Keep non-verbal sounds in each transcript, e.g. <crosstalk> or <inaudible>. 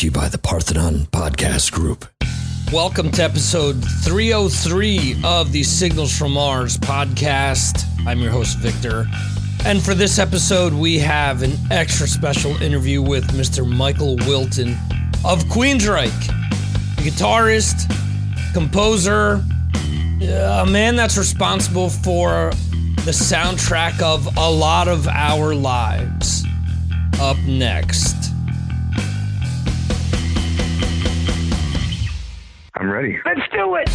to you by the Parthenon Podcast Group. Welcome to episode 303 of the Signals from Mars podcast. I'm your host, Victor. And for this episode, we have an extra special interview with Mr. Michael Wilton of Queensryche, guitarist, composer, a man that's responsible for the soundtrack of a lot of our lives. Up next. I'm ready. Let's do it.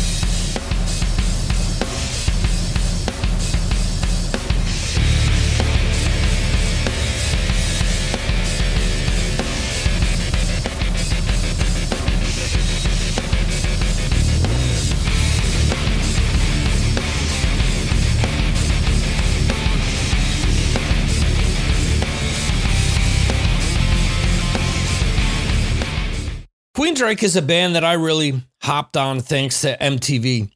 Queensryche is a band that I really hopped on thanks to MTV.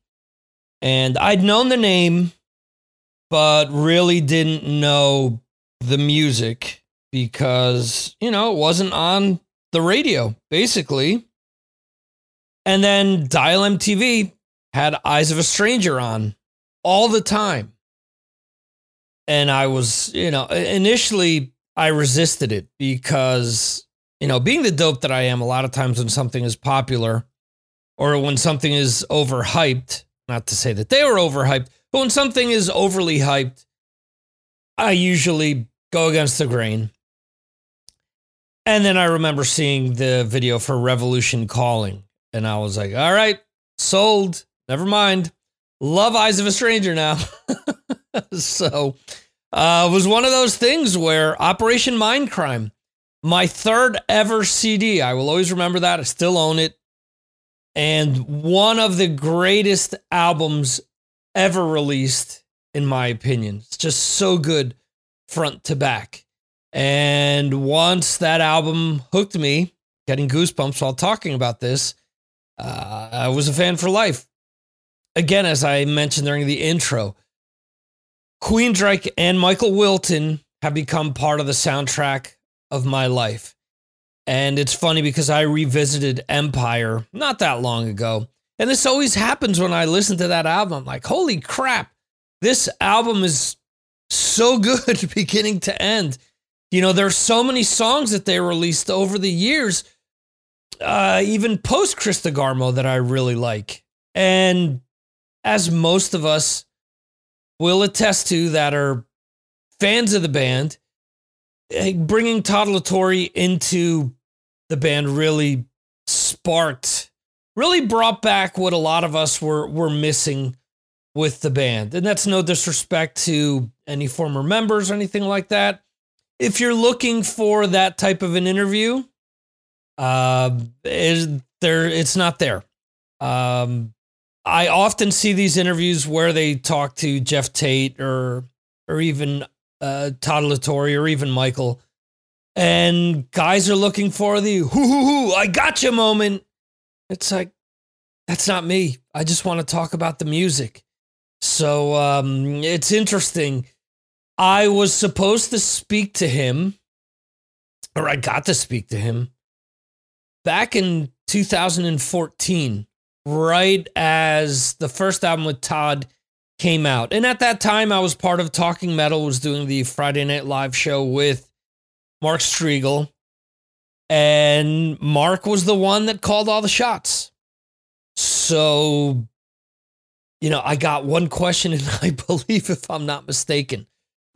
And I'd known the name, but really didn't know the music because, you know, it wasn't on the radio, basically. And then Dial MTV had Eyes of a Stranger on all the time. And I was, you know, initially I resisted it because you know, being the dope that I am, a lot of times when something is popular or when something is overhyped, not to say that they were overhyped, but when something is overly hyped, I usually go against the grain. And then I remember seeing the video for Revolution Calling, and I was like, all right, sold. Never mind. Love Eyes of a Stranger now. <laughs> so uh, it was one of those things where Operation Mindcrime my third ever CD. I will always remember that. I still own it. And one of the greatest albums ever released, in my opinion. It's just so good front to back. And once that album hooked me, getting goosebumps while talking about this, uh, I was a fan for life. Again, as I mentioned during the intro, Queensryche and Michael Wilton have become part of the soundtrack of my life. And it's funny because I revisited Empire not that long ago. And this always happens when I listen to that album. I'm like, holy crap, this album is so <laughs> good <laughs> beginning to end. You know, there's so many songs that they released over the years, uh, even post Chris DeGarmo, that I really like. And as most of us will attest to that are fans of the band, bringing Todd La Torre into the band really sparked, really brought back what a lot of us were were missing with the band. And that's no disrespect to any former members or anything like that. If you're looking for that type of an interview, uh, is there? It's not there. Um, I often see these interviews where they talk to Geoff Tate or or even uh, Todd La Torre or even Michael. And guys are looking for the hoo hoo hoo, I gotcha moment. It's like, that's not me. I just want to talk about the music. So um, it's interesting. I was supposed to speak to him, or I got to speak to him back in 2014, right as the first album with Todd came out. And at that time, I was part of Talking Metal, was doing the Friday Night Live show with Mark Strigl, And Mark was the one that called all the shots. So, you know, I got one question, <laughs> and I believe, if I'm not mistaken,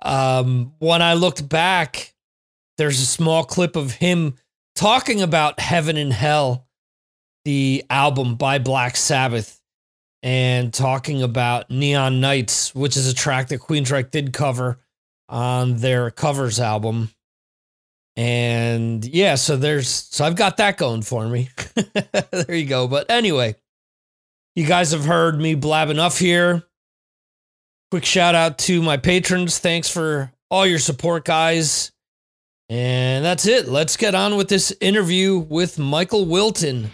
um, when I looked back, there's a small clip of him talking about Heaven and Hell, the album by Black Sabbath and talking about Neon Knights, which is a track that Queensryche did cover on their covers album. And yeah, so there's so I've got that going for me. <laughs> there you go. But anyway, you guys have heard me blab enough here. Quick shout out to my patrons. Thanks for all your support, guys. And that's it. Let's get on with this interview with Michael Wilton.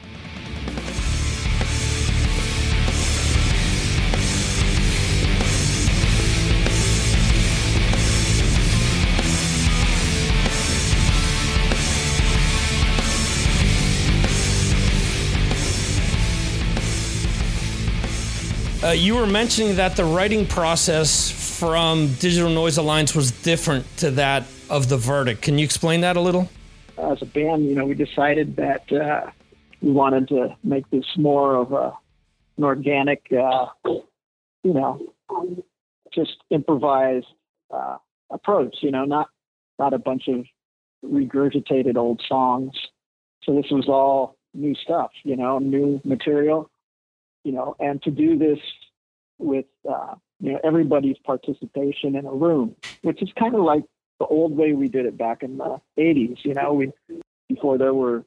Uh, you were mentioning that the writing process from Digital Noise Alliance was different to that of the verdict. Can you explain that a little? As a band, you know, we decided that uh, we wanted to make this more of a, an organic, uh, you know, just improvised uh, approach. You know, not not a bunch of regurgitated old songs. So this was all new stuff. You know, new material. You know, and to do this with uh, you know everybody's participation in a room, which is kind of like the old way we did it back in the 80s. You know, we before there were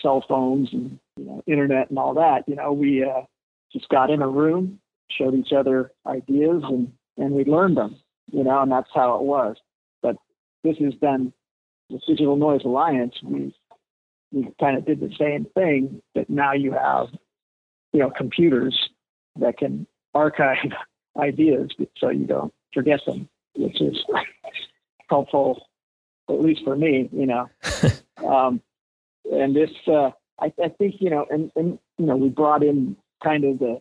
cell phones and you know internet and all that. You know, we uh, just got in a room, showed each other ideas, and and we learned them. You know, and that's how it was. But this has been the Digital Noise Alliance. We we kind of did the same thing, but now you have you know computers that can archive <laughs> ideas so you don't forget them, which is <laughs> helpful, at least for me, you know. <laughs> um, and this, uh, I, I, think, you know, and, and, you know, we brought in kind of the,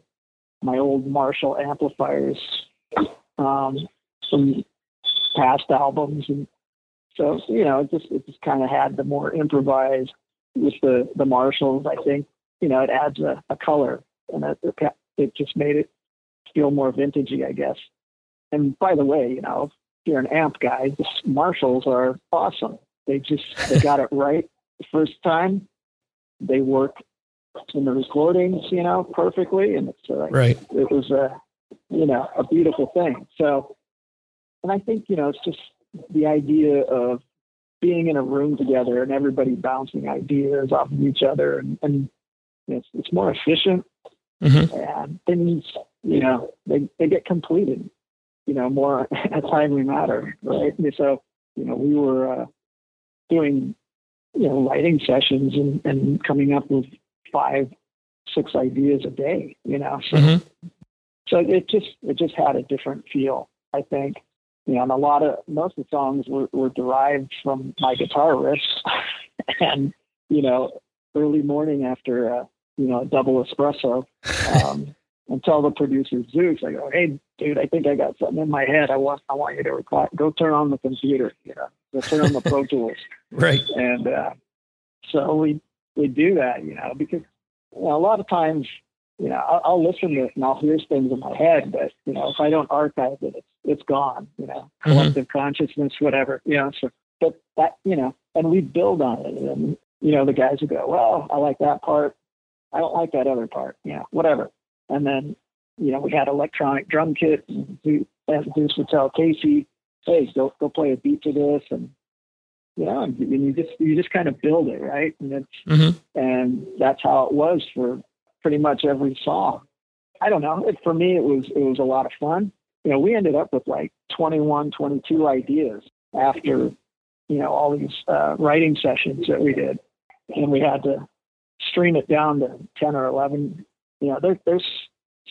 my old Marshall amplifiers, um, some past albums. And so, you know, it just, it just kind of had the more improvised with the, the Marshalls, I think, you know, it adds a, a color and it, it just made it feel more vintagey, I guess. And by the way, you know, if you're an amp guy, the Marshalls are awesome. They just they got it right the first time. They work in the recordings, you know, perfectly, and it's uh, right. It was a you know a beautiful thing. So, and I think you know it's just the idea of being in a room together and everybody bouncing ideas off of each other, and, and it's it's more efficient, mm-hmm. and things you know, they, they get completed, you know, more <laughs> a timely matter, right? And so, you know, we were uh, doing, you know, writing sessions and, and coming up with five, six ideas a day, you know. So, mm-hmm. so it just it just had a different feel, I think. You know, and a lot of most of the songs were, were derived from my guitar riffs, <laughs> and you know, early morning after a you know a double espresso, um, and tell the producer Zeuss, I go, hey, dude, I think I got something in my head. I want I want you to record. Go turn on the computer. You know, go turn on the Pro Tools. right. And uh, so we we do that, you know, because you know, a lot of times, you know, I'll, I'll, listen to it and I'll hear things in my head, but you know, if I don't archive it, it's it's gone. You know, mm-hmm. collective consciousness, whatever. You know, so but that you know, and we build on it, and you know, the guys will go, well, I like that part. I don't like that other part. You know, whatever and then, you know, we had electronic drum kit. And Zeuss would tell Casey, "Hey, go go play a beat to this," and you know, and you just you just kind of build it, right? And it's mm-hmm. and that's how it was for pretty much every song. I don't know. It, for me, it was it was a lot of fun. You know, we ended up with like 21, 22 ideas after you know all these uh, writing sessions that we did, and we had to stream it down to 10 or 11 you know, there, there's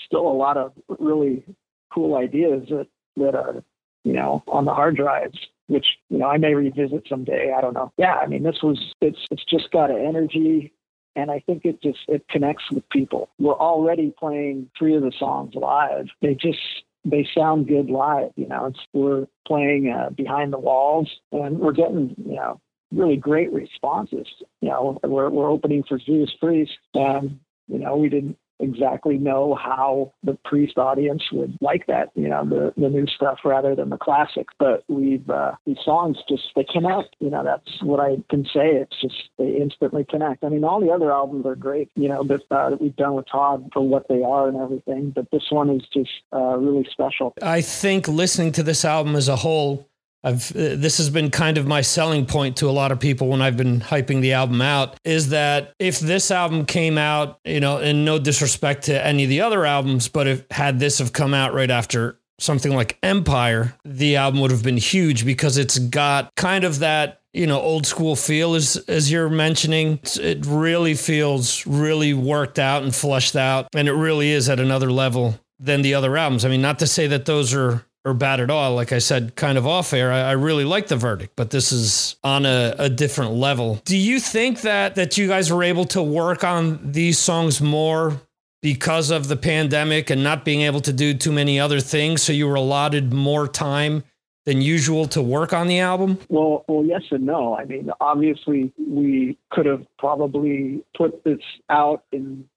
still a lot of really cool ideas that, that are, you know, on the hard drives, which, you know, I may revisit someday. I don't know. Yeah. I mean, this was, it's, it's just got an energy and I think it just, it connects with people. We're already playing three of the songs live. They just, they sound good live. You know, it's, we're playing uh, behind the walls and we're getting, you know, really great responses. You know, we're, we're opening for Judas Priest and, you know, we didn't exactly know how the priest audience would like that, you know, the, the new stuff rather than the classics. But we've, uh, these songs just, they connect, you know, that's what I can say. It's just, they instantly connect. I mean, all the other albums are great, you know, that, uh, that we've done with Todd for what they are and everything. But this one is just uh, really special. I think listening to this album as a whole, I've uh, this has been kind of my selling point to a lot of people when I've been hyping the album out is that if this album came out, you know, and no disrespect to any of the other albums, but if had this have come out right after something like Empire, the album would have been huge because it's got kind of that you know old school feel as as you're mentioning. It really feels really worked out and flushed out and it really is at another level than the other albums. I mean not to say that those are or bad at all. Like I said, kind of off air, I, I really like the verdict, but this is on a, a, different level. Do you think that that you guys were able to work on these songs more because of the pandemic and not being able to do too many other things? So you were allotted more time than usual to work on the album? Well, well, yes and no. I mean, obviously, we could have probably put this out in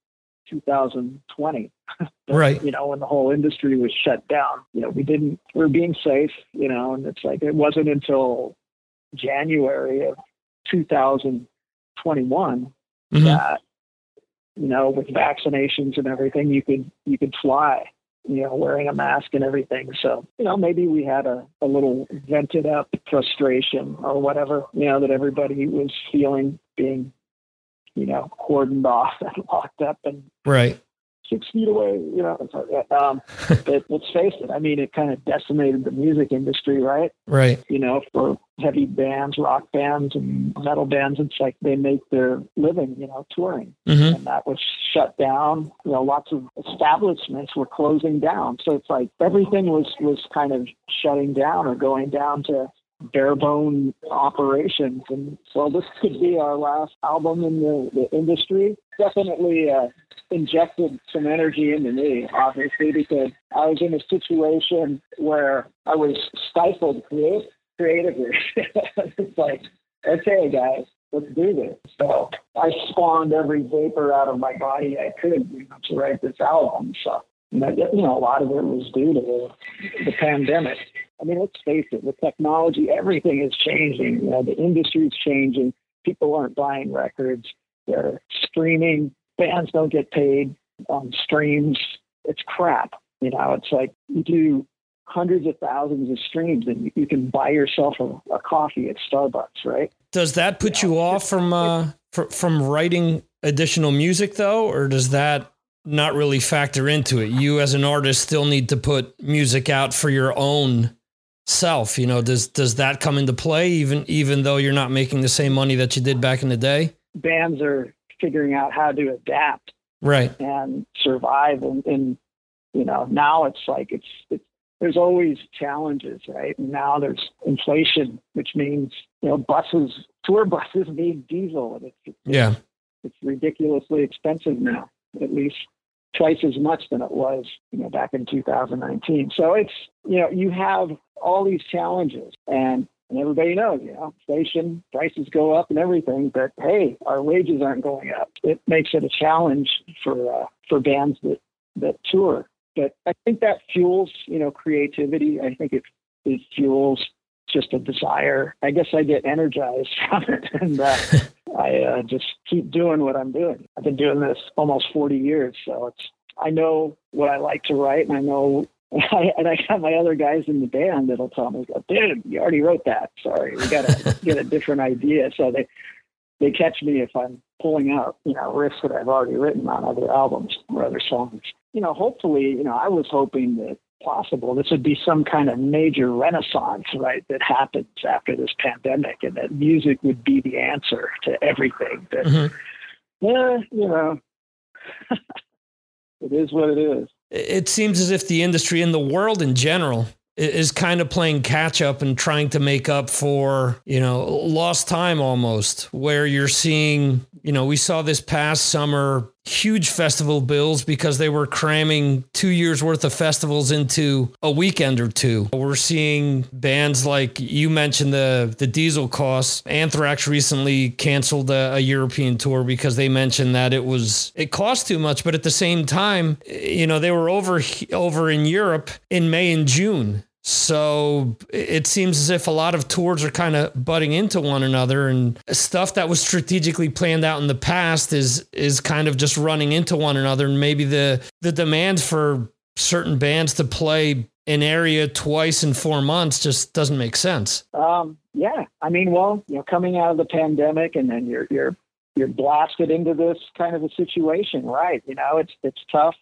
2020. but, <laughs> right. You know, when the whole industry was shut down, you know, we didn't, we we're being safe, you know, and it's like, it wasn't until January of 2021 mm-hmm. that, you know, with vaccinations and everything, you could, you could fly you know, wearing a mask and everything. So, you know, maybe we had a, a little vented up frustration or whatever, you know, that everybody was feeling being, you know, cordoned off and <laughs> locked up and right six feet away, you know. Um, <laughs> but let's face it, I mean, it kind of decimated the music industry, right? Right. You know, for heavy bands, rock bands, and metal bands, it's like they make their living, you know, touring. Mm-hmm. And that was shut down. You know, lots of establishments were closing down. So it's like everything was was kind of shutting down or going down to bare bone operations. And so this could be our last album in the, the industry. Definitely uh, injected some energy into me, obviously, because I was in a situation where I was stifled creatively. <laughs> it's like, okay, guys, let's do this. So I spawned every vapor out of my body I could you know, to write this album. So, you know, a lot of it was due to the, the pandemic. I mean, let's face it, with technology, everything is changing. You know, the industry is changing. People aren't buying records. They're streaming bands don't get paid on streams. It's crap. You know, it's like you do hundreds of thousands of streams and you can buy yourself a, a coffee at Starbucks, right? Does that put you, know, you off from uh, from writing additional music though, or does that not really factor into it? You as an artist still need to put music out for your own self. You know, does does that come into play even even though you're not making the same money that you did back in the day? Bands are figuring out how to adapt right. and survive. And, and you know now it's like it's, it's there's always challenges right? And now there's inflation which means you know buses tour <laughs> buses need diesel. And it's yeah. it's ridiculously expensive now at least twice as much than it was you know back in 2019 so it's you know you have all these challenges and and everybody knows, you know, inflation, prices go up and everything, but hey, our wages aren't going up. It makes it a challenge for uh, for bands that that tour. But I think that fuels, you know, creativity. I think it it fuels just a desire. I guess I get energized <laughs> from it, and uh, I uh, just keep doing what I'm doing. I've been doing this almost 40 years, so it's I know what I like to write, and I know <laughs> I, and I got my other guys in the band that'll tell me, "Dude, you already wrote that. Sorry, we got to <laughs> get a different idea." So they they catch me if I'm pulling out, you know, riffs that I've already written on other albums or other songs. You know, hopefully, you know, I was hoping that possible this would be some kind of major renaissance, right, that happens after this pandemic, and that music would be the answer to everything. But mm-hmm. yeah, you know, <laughs> it is what it is it seems as if the industry and the world in general is kind of playing catch up and trying to make up for, you know, lost time almost, where you're seeing, you know, we saw this past summer huge festival bills because they were cramming two years worth of festivals into a weekend or two. We're seeing bands like you mentioned the the diesel costs. Anthrax recently canceled a, a European tour because they mentioned that it was it cost too much, but at the same time, you know, they were over over in Europe in May and June. So it seems as if a lot of tours are kind of butting into one another and stuff that was strategically planned out in the past is is kind of just running into one another and maybe the the demand for certain bands to play an area twice in 4 months just doesn't make sense. Um yeah, I mean well, you know coming out of the pandemic and then you're you're you're blasted into this kind of a situation, right? You know, it's it's tough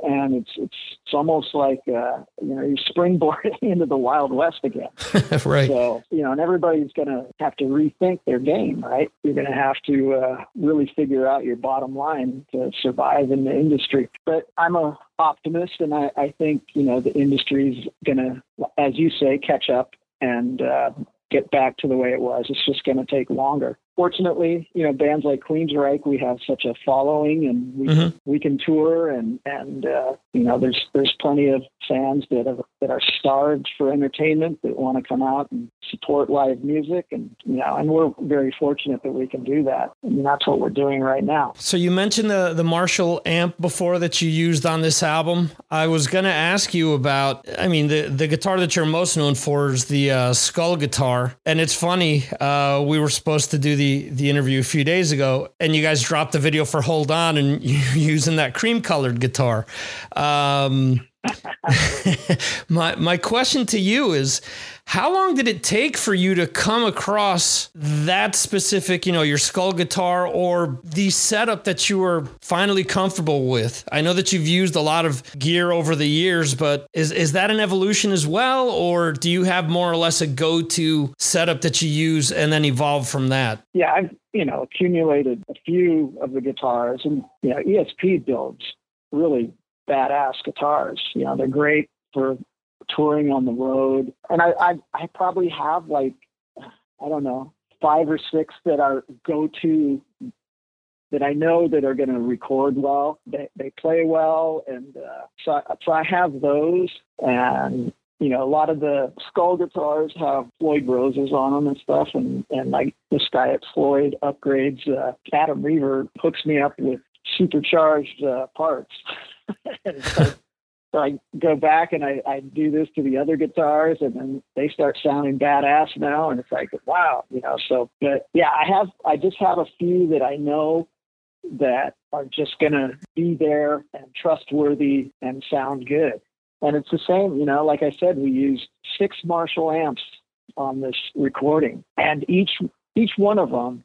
and it's it's it's almost like uh, you know you're springboarding <laughs> into the wild west again. <laughs> right. So you know, and everybody's going to have to rethink their game. Right. You're going to have to uh, really figure out your bottom line to survive in the industry. But I'm a optimist, and I, I think you know the industry's going to, as you say, catch up and uh, get back to the way it was. It's just going to take longer. Fortunately, you know, bands like Queensryche, we have such a following, and we mm-hmm. we can tour, and and uh, you know, there's there's plenty of fans that have, that are starved for entertainment that want to come out and support live music, and you know, and we're very fortunate that we can do that, and that's what we're doing right now. So you mentioned the the Marshall amp before that you used on this album. I was going to ask you about. I mean, the the guitar that you're most known for is the uh, skull guitar, and it's funny. Uh, we were supposed to do the the the interview a few days ago, and you guys dropped the video for "Hold On" and <laughs> you're using that cream colored guitar. Um, <laughs> my my question to you is how long did it take for you to come across that specific, you know, your skull guitar or the setup that you were finally comfortable with? I know that you've used a lot of gear over the years, but is is that an evolution as well or do you have more or less a go-to setup that you use and then evolve from that? Yeah, I've, you know, accumulated a few of the guitars and you know, ESP builds really badass guitars. You know, they're great for touring on the road. And I, I, I probably have like, I don't know, five or six that are go to that I know that are going to record well. They, they play well. And uh, so, I, so I have those. And, you know, a lot of the skull guitars have Floyd Roses on them and stuff. And, and like this guy at Floyd upgrades, uh, Adam Reaver hooks me up with supercharged uh, parts. <laughs> so, so I go back and I, I do this to the other guitars, and then they start sounding badass now, and it's like, wow, you know. So, but yeah, I have, I just have a few that I know that are just to be there and trustworthy and sound good. And it's the same, you know, like I said, we used six Marshall amps on this recording, and each each one of them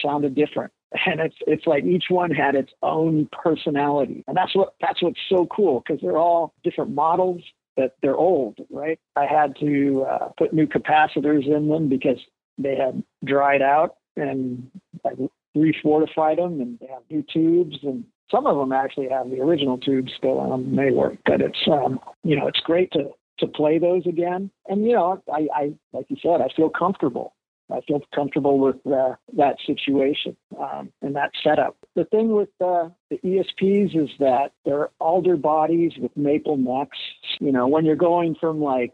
sounded different and it's it's like each one had its own personality. And that's what that's what's so cool because they're all different models but they're old right? I had to uh, put new capacitors in them because they had dried out and i refortified them and they have new tubes and some of them actually have the original tubes still on them they work but it's um you know it's great to to play those again. And you know i i like you said i feel comfortable I feel comfortable with uh, that situation um, and that setup. The thing with uh, the ESPs is that they're alder bodies with maple necks. You know, when you're going from like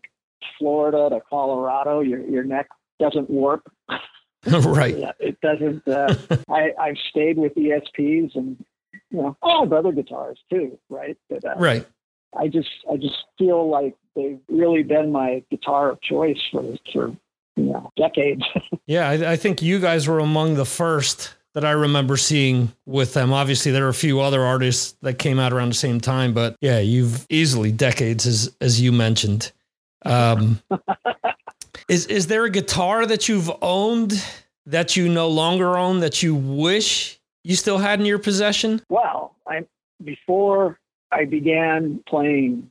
Florida to Colorado, your your neck doesn't warp. <laughs> right. Yeah, it doesn't. Uh, <laughs> I I've stayed with ESPs and you know all of other guitars too. Right. But, uh, right. I just I just feel like they've really been my guitar of choice for for you know, decades. <laughs> yeah, I, I think you guys were among the first that I remember seeing with them. Obviously, there are a few other artists that came out around the same time, but yeah, you've easily decades, as as you mentioned. Um, <laughs> is is there a guitar that you've owned that you no longer own that you wish you still had in your possession? Well, I before I began playing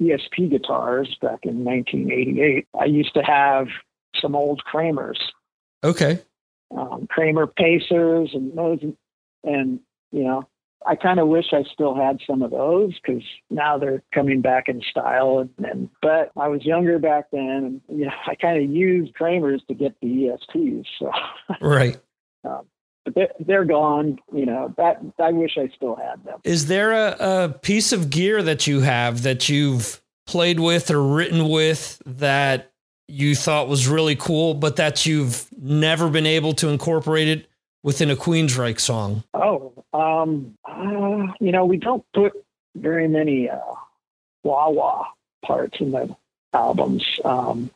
ESP guitars back in 1988, I used to have some old Kramers. Okay. Um, Kramer Pacers and those, and you know, I kind of wish I still had some of those because now they're coming back in style. And, and, but I was younger back then, and you know, I kind of used Kramers to get the ESPs. So <laughs> right. um, but they're, they're gone. You know, that I wish I still had them. Is there a, a piece of gear that you have that you've played with or written with that you thought was really cool, but that you've never been able to incorporate it within a Queensryche song? Oh, um, uh, you know, we don't put very many uh, wah wah parts in the albums. Um,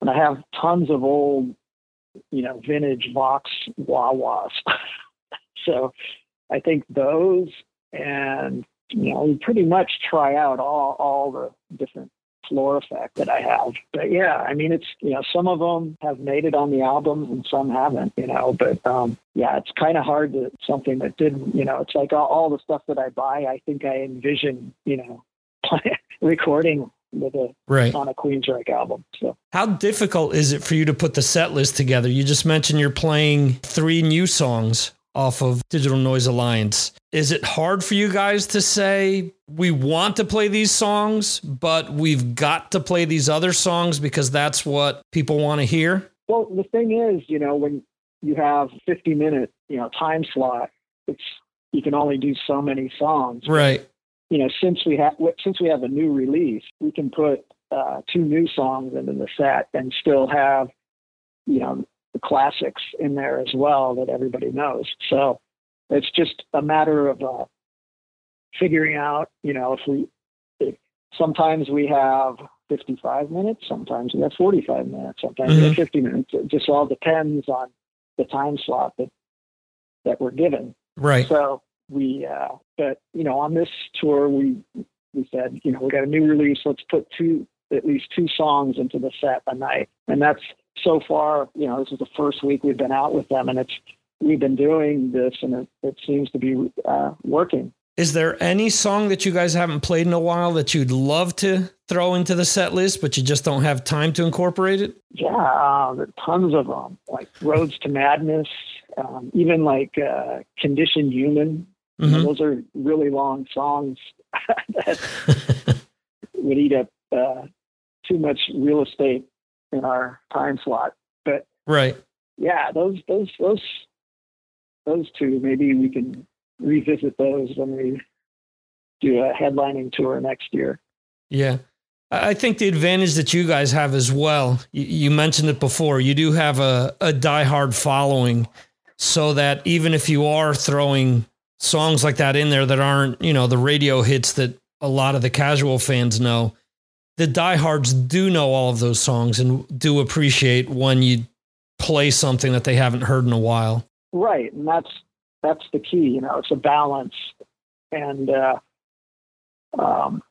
and I have tons of old, you know, vintage Vox wah wahs. <laughs> so I think those and you know, we pretty much try out all all the different floor effect that I have. But yeah, I mean, it's, you know, some of them have made it on the album and some haven't, you know, but um, yeah, it's kind of hard to something that didn't, you know, it's like all, all the stuff that I buy, I think I envision, you know, <laughs> recording with a right. on a Queensryche album. So how difficult is it for you to put the set list together? You just mentioned you're playing three new songs off of Digital Noise Alliance. Is it hard for you guys to say we want to play these songs, but we've got to play these other songs because that's what people want to hear? Well, the thing is, you know, when you have 50 minute, you know, time slot, it's you can only do so many songs. Right. You know, since we have since we have a new release, we can put uh, two new songs into the set and still have, you know, the classics in there as well that everybody knows. So it's just a matter of uh, figuring out, you know, if we if sometimes we have 55 minutes, sometimes we have 45 minutes, sometimes we have 50 minutes. It just all depends on the time slot that that we're given. Right. So we, uh, but you know, on this tour, we we said, you know, we got a new release. Let's put two, at least two songs into the set a night, and that's so far. You know, this is the first week we've been out with them, and it's we've been doing this, and it, it seems to be uh, working. Is there any song that you guys haven't played in a while that you'd love to throw into the set list, but you just don't have time to incorporate it? Yeah, uh, there are tons of them, like Roads to Madness, um, even like uh, Conditioned Human. Mhm. those are really long songs <laughs> that <laughs> would eat up uh, too much real estate in our time slot. But Right. yeah, those those those those two, maybe we can revisit those when we do a headlining tour next year. Yeah. I think the advantage that you guys have as well, you, you mentioned it before, you do have a, a diehard following so that even if you are throwing songs like that in there that aren't, you know, the radio hits that a lot of the casual fans know, the diehards do know all of those songs and do appreciate when you play something that they haven't heard in a while. Right, and that's that's the key. You know, it's a balance, and uh, um,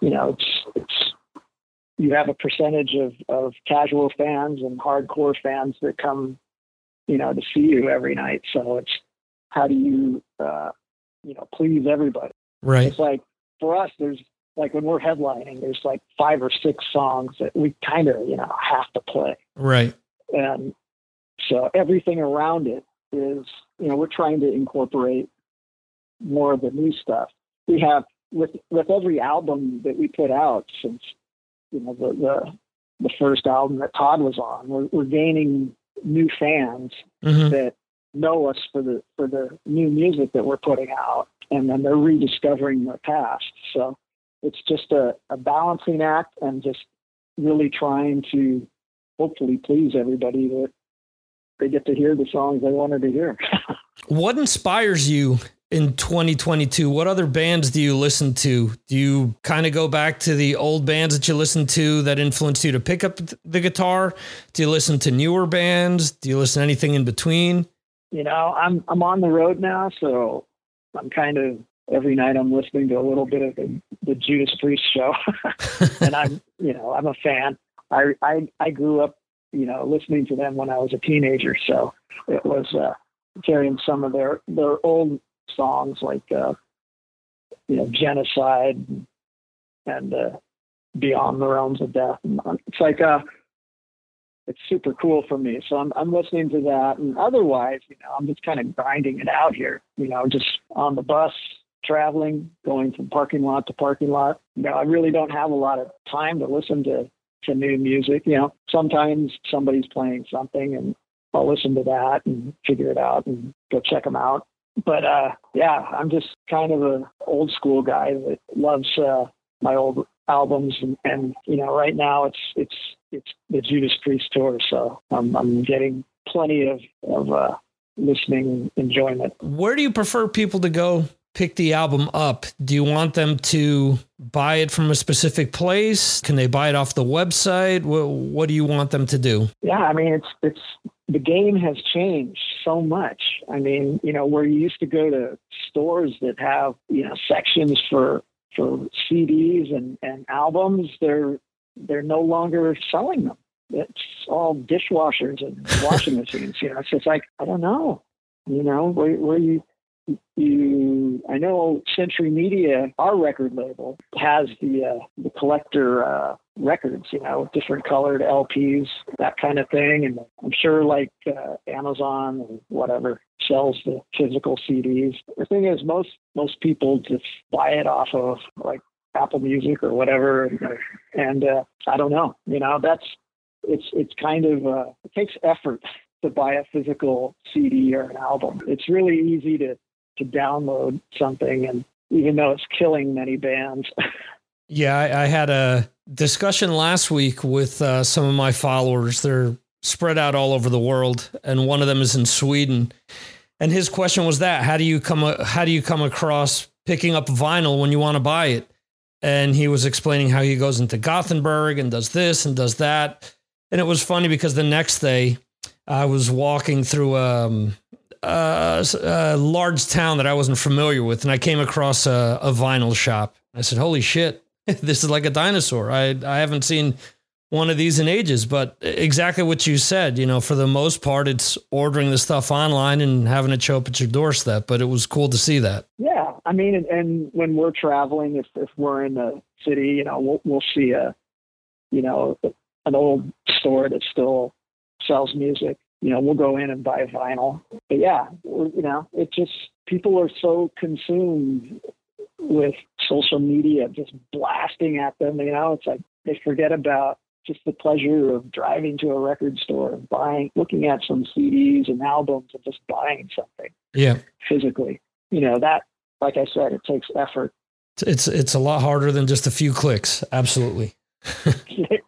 you know, it's it's you have a percentage of of casual fans and hardcore fans that come, you know, to see you every night. So it's how do you uh, you know please everybody? Right. It's like for us, there's like when we're headlining, there's like five or six songs that we kind of you know have to play Right. and so everything around it is you know we're trying to incorporate more of the new stuff. We have with with every album that we put out since you know the the, the first album that todd was on we're, we're gaining new fans hmm that know us for the for the new music that we're putting out and then they're rediscovering their past. So it's just a, a balancing act and just really trying to hopefully please everybody that they get to hear the songs they wanted to hear <laughs> What inspires you in 2022? What other bands do you listen to? Do you kind of go back to the old bands that you listened to that influenced you to pick up the guitar? Do you listen to newer bands? Do you listen to anything in between? you know i'm i'm on the road now so i'm kind of every night i'm listening to a little bit of the, the judas priest show <laughs> and I'm, you know, I'm a fan. I, I, I grew up, you know, listening to them when I was a teenager. So it was, uh, carrying some of their, their old songs like, uh, you know, genocide and, uh, beyond the realms of death. And it's like, uh, it's super cool for me. So I'm, I'm listening to that. And otherwise, you know, I'm just kind of grinding it out here, you know, just on the bus, traveling, going from parking lot to parking lot. You know, I really don't have a lot of time to listen to to new music. You know, sometimes somebody's playing something and I'll listen to that and figure it out and go check them out. But uh, yeah, I'm just kind of an old school guy that loves uh, my old albums and, and you know right now it's it's it's the Judas Priest tour, so I'm I'm getting plenty of of uh, listening enjoyment. Where do you prefer people to go pick the album up? Do you want them to buy it from a specific place? Can they buy it off the website? What, what do you want them to do? Yeah, I mean it's it's the game has changed so much. I mean, you know, where you used to go to stores that have, you know, sections for for CDs and, and albums, they're they're no longer selling them. It's all dishwashers and washing <laughs> machines. You know, it's just like I don't know. You know, where where you you I know Century Media, our record label, has the uh, the collector uh, records, you know, different colored LPs, that kind of thing. And I'm sure like uh, Amazon and whatever sells the physical CDs. The thing is, most most people just buy it off of like Apple Music or whatever, and uh, I don't know. You know, that's it's it's kind of uh, it takes effort to buy a physical CD or an album. It's really easy to to download something, and even though it's killing many bands. <laughs> yeah, I, I, had a discussion last week with uh, some of my followers. They're spread out all over the world, and one of them is in Sweden. And his question was that: How do you come? How do you come across picking up vinyl when you want to buy it? And he was explaining how he goes into Gothenburg and does this and does that. And it was funny because the next day I was walking through um, Uh, a, a, uh, large town that I wasn't familiar with, and I came across a, a vinyl shop. I said, "Holy shit, <laughs> this is like a dinosaur! I I haven't seen one of these in ages." But exactly what you said, you know, for the most part, it's ordering the stuff online and having it show up at your doorstep. But it was cool to see that. Yeah, I mean, and, and when we're traveling, if if we're in the city, you know, we'll we'll see a, you know, an old store that still sells music you know, we'll go in and buy vinyl. But yeah, you know, it just people are so consumed with social media just blasting at them. You know, it's like they forget about just the pleasure of driving to a record store and buying, looking at some CDs and albums and just buying something. Yeah, physically. You know that, like I said, it takes effort. It's it's a lot harder than just a few clicks. Absolutely. <laughs> <laughs>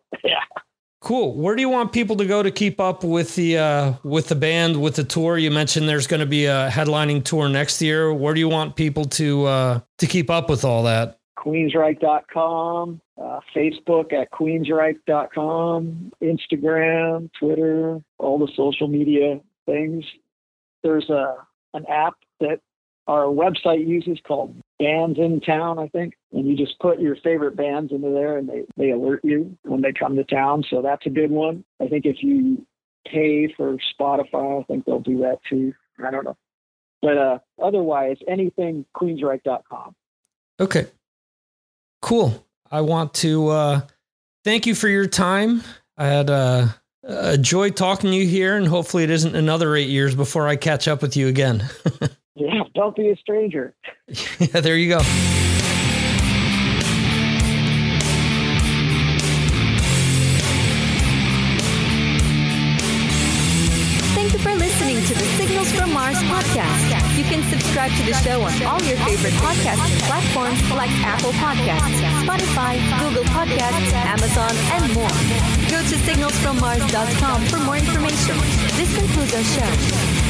Cool. Where do you want people to go to keep up with the uh, with the band with the tour? You mentioned there's going to be a headlining tour next year. Where do you want people to uh, to keep up with all that? Queensryche.com, uh, Facebook at Queensryche.com, Instagram, Twitter, all the social media things. There's a an app that our website uses called Bands in Town, I think. And you just put your favorite bands into there and they, they alert you when they come to town. So that's a good one. I think if you pay for Spotify, I think they'll do that too. I don't know. But uh, otherwise, anything queensryche.com. Okay. Cool. I want to uh, thank you for your time. I had uh, a joy talking to you here, and hopefully, it isn't another eight years before I catch up with you again. <laughs> Yeah, don't be a stranger. <laughs> yeah, there you go. Subscribe to the show on all your favorite podcast platforms like Apple Podcasts, Spotify, Google Podcasts, Amazon, and more. Go to signalsfrommars.com for more information. This concludes our show.